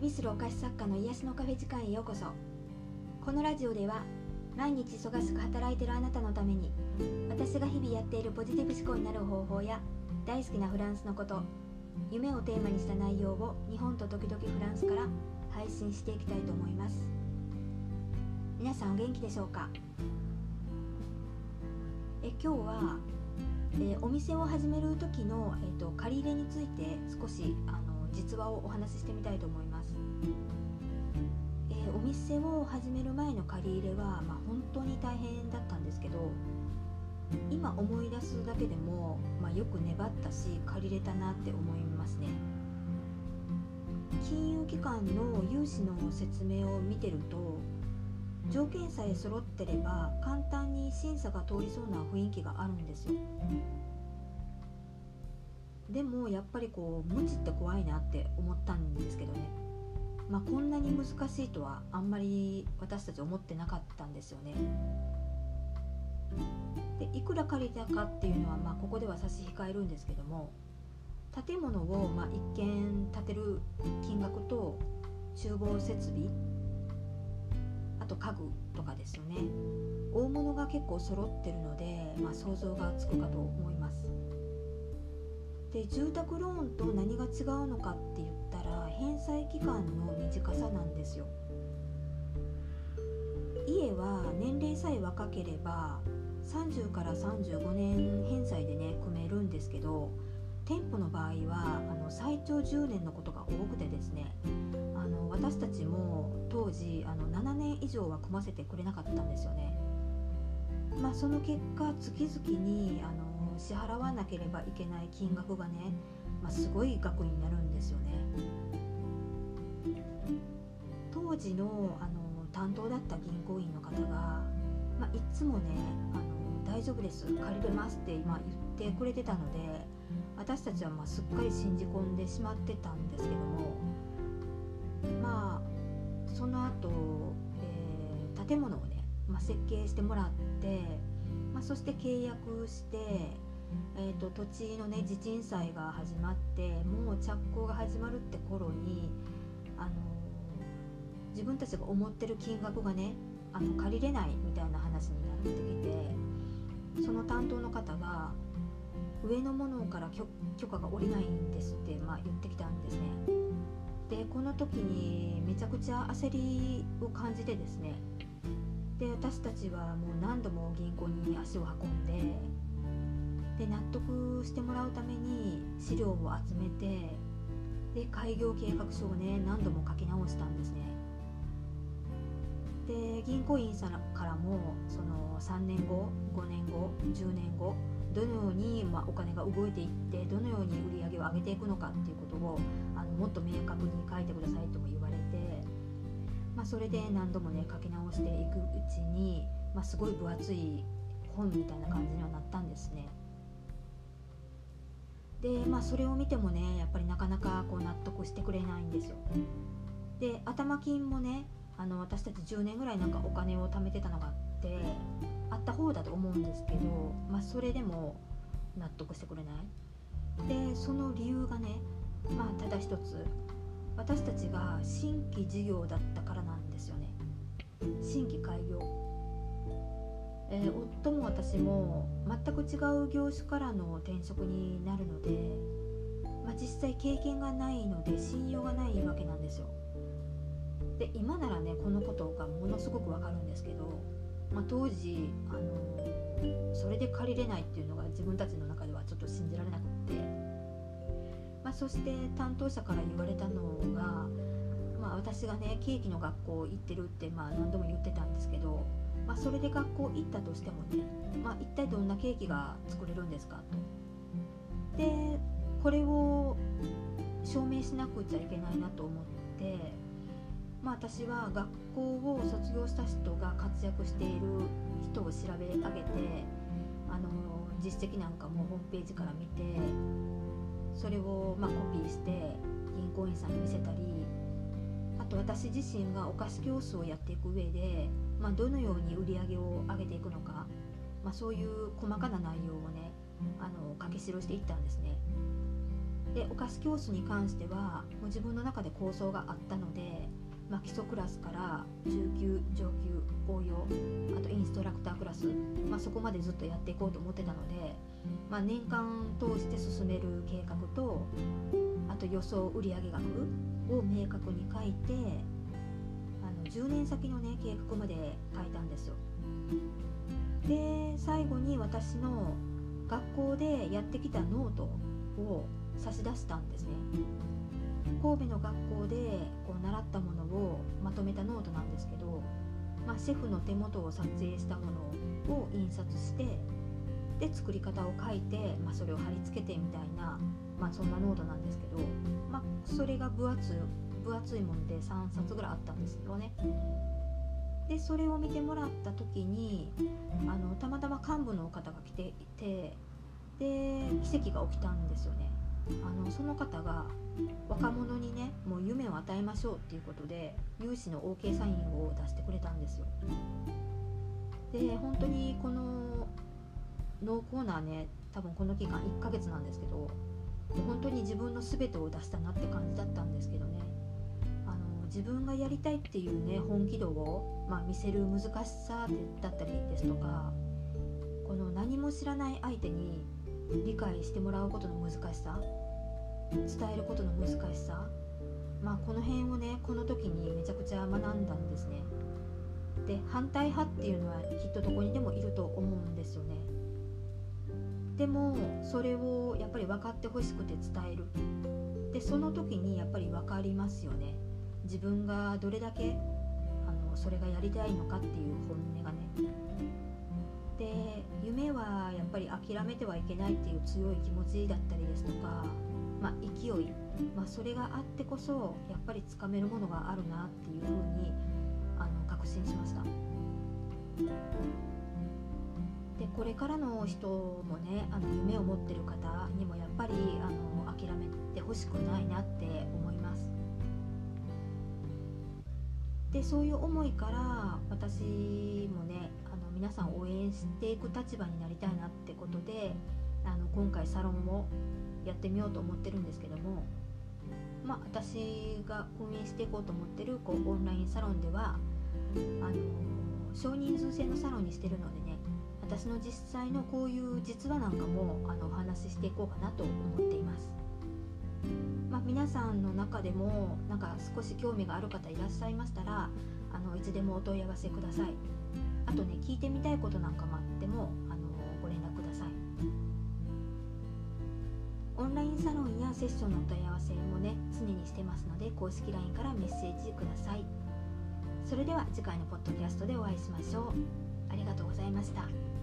旅するお菓子作家の癒しのカフェ時間へようこそ。このラジオでは毎日忙しく働いているあなたのために私が日々やっているポジティブ思考になる方法や大好きなフランスのこと夢をテーマにした内容を日本と時々フランスから配信していきたいと思います。皆さんお元気でしょうか？え今日は、えお店を始める時の、えーと、借り入れについて少しあの実話をお話ししてみたいと思います、えー、お店を始める前の借り入れは、まあ、本当に大変だったんですけど今思い出すだけでも、まあ、よく粘ったし借りれたなって思いますね。金融機関の融資の説明を見てると条件さえ揃ってれば簡単に審査が通りそうな雰囲気があるんですよ。でもやっぱりこう無知って怖いなって思ったんですけどね。まあこんなに難しいとはあんまり私たち思ってなかったんですよね。でいくら借りたかっていうのは、まあ、ここでは差し控えるんですけども建物をまあ一見建てる金額と厨房設備あと家具とかですよね。大物が結構揃ってるので、まあ、想像がつくかと思います。で住宅ローンと何が違うのかって言ったら返済期間の短さなんですよ家は年齢さえ若ければ30から35年返済でね組めるんですけど店舗の場合はあの最長10年のことが多くてですねあの私たちも当時あの7年以上は組ませてくれなかったんですよね。まあ、その結果月々にあの支払わなければいけない金額がね、まあ、すごい額になるんですよね。当時のあの担当だった銀行員の方が、まあ、いつもねあの大丈夫です借りれますって今言ってくれてたので私たちはまあすっかり信じ込んでしまってたんですけどもまあその後、えー、建物をね、まあ、設計してもらって、まあ、そして契約して、えーと、土地のね地鎮祭が始まってもう着工が始まるって頃にあの自分たちが思ってる金額がねあの借りれないみたいな話になってきてその担当の方が上の者から許可が下りないんですって、まあ、言ってきたんですね。でこの時にめちゃくちゃ焦りを感じてですね。で私たちはもう何度も銀行に足を運んでで納得してもらうために資料を集めてで開業計画書をね何度も書き直したんですねで銀行員さんからもその3年後5年後10年後どのように、まあ、お金が動いていってどのように売り上げを上げていくのかっていうことをあのもっと明確に書いてくださいとも言われて、まあ、それで何度もね書き直していくうちに、まあ、すごい分厚い本みたいな感じにはなったんですね。でまあそれを見てもねやっぱりなかなかこう納得してくれないんですよ。で頭金もねあの私たち10年ぐらいなんかお金を貯めてたのがあってあった方だと思うんですけど、まあ、それでも納得してくれない。でその理由がねまあただ一つ私たちが新規事業だったからなんですよね。新規開業、えー、夫も私も全く違う業種からの転職になるので、まあ、実際経験がないので信用がないわけなんですよ。で今ならねこのことがものすごくわかるんですけどまあ、当時あのそれで借りれないっていうのが自分たちの中ではちょっと信じられなくって、まあ、そして担当者から言われたのが、まあ、私がねケーキの学校行ってるってまあ何度も言ってたんですけど、まあ、それで学校行ったとしてもね、まあ、一体どんなケーキが作れるんですかと。でこれを証明しなくちゃいけないなと思ってまあ、私は学校を卒業した人が活躍している人を調べ上げてあの実績なんかもホームページから見てそれをまコピーして銀行員さんに見せたりと私自身がお菓子教室をやっていく上で、まあ、どのように売り上げを上げていくのか、まあ、そういう細かな内容をねあの書き記していったんですね。でお菓子教室に関してはもう自分の中で構想があったので、まあ、基礎クラスから中級上級応用あとインストラクタークラス、まあ、そこまでずっとやっていこうと思ってたので、まあ、年間通して進める計画とあと予想売上額を明確に書いてあの10年先のね計画まで書いたんですよ。で最後に私の学校でやってきたノートを差し出したんですね神戸の学校でこう習ったものをまとめたノートなんですけど、まあ、シェフの手元を撮影したものを印刷してで作り方を書いて、まあ、それを貼り付けてみたいな、まあ、そんなノートなんですけど、まあ、それが分厚い分厚いもので3冊ぐらいあったんですよね。でそれを見てもらった時にあのたまたま幹部の方が来ていてで奇跡が起きたんですよねあのその方が若者にねもう夢を与えましょうっていうことで有志の OK サインを出してくれたんですよで本当にこのノーコーナーね多分この期間1ヶ月なんですけど本当に自分の全てを出したなって感じだったんですけどね。あの自分がやりたいっていうね本気度を、まあ、見せる難しさだったりですとかこの何も知らない相手に理解してもらうことの難しさ伝えることの難しさまあこの辺をねこの時にめちゃくちゃ学んだんですね。で反対派っていうのはきっとどこにでもいると思うんですよね。でもそれをやっぱり分かってほしくて伝える。でその時にやっぱり分かりますよね。自分がどれだけあのそれがやりたいのかっていう本音がね。で夢はやっぱり諦めてはいけないっていう強い気持ちだったりですとか、まあ、勢い、まあ、それがあってこそやっぱりつかめるものがあるなっていうふうにあの確信しました。でこれからの人もねあの夢を持ってる方にもやっぱりあの諦めてほしくないなって思います。でそういう思いから私もねあの皆さん応援していく立場になりたいなってことであの今回サロンをやってみようと思ってるんですけどもまあ私が運営していこうと思ってるこうオンラインサロンではあの少人数制のサロンにしてるので私の実際のこういう実話なんかもあのお話ししていこうかなと思っています。まあ、皆さんの中でもなんか少し興味がある方いらっしゃいましたらあのいつでもお問い合わせください。あとね聞いてみたいことなんかもあってもあのご連絡くださいオンラインサロンやセッションのお問い合わせもね常にしてますので公式 LINE からメッセージくださいそれでは次回のポッドキャストでお会いしましょうありがとうございました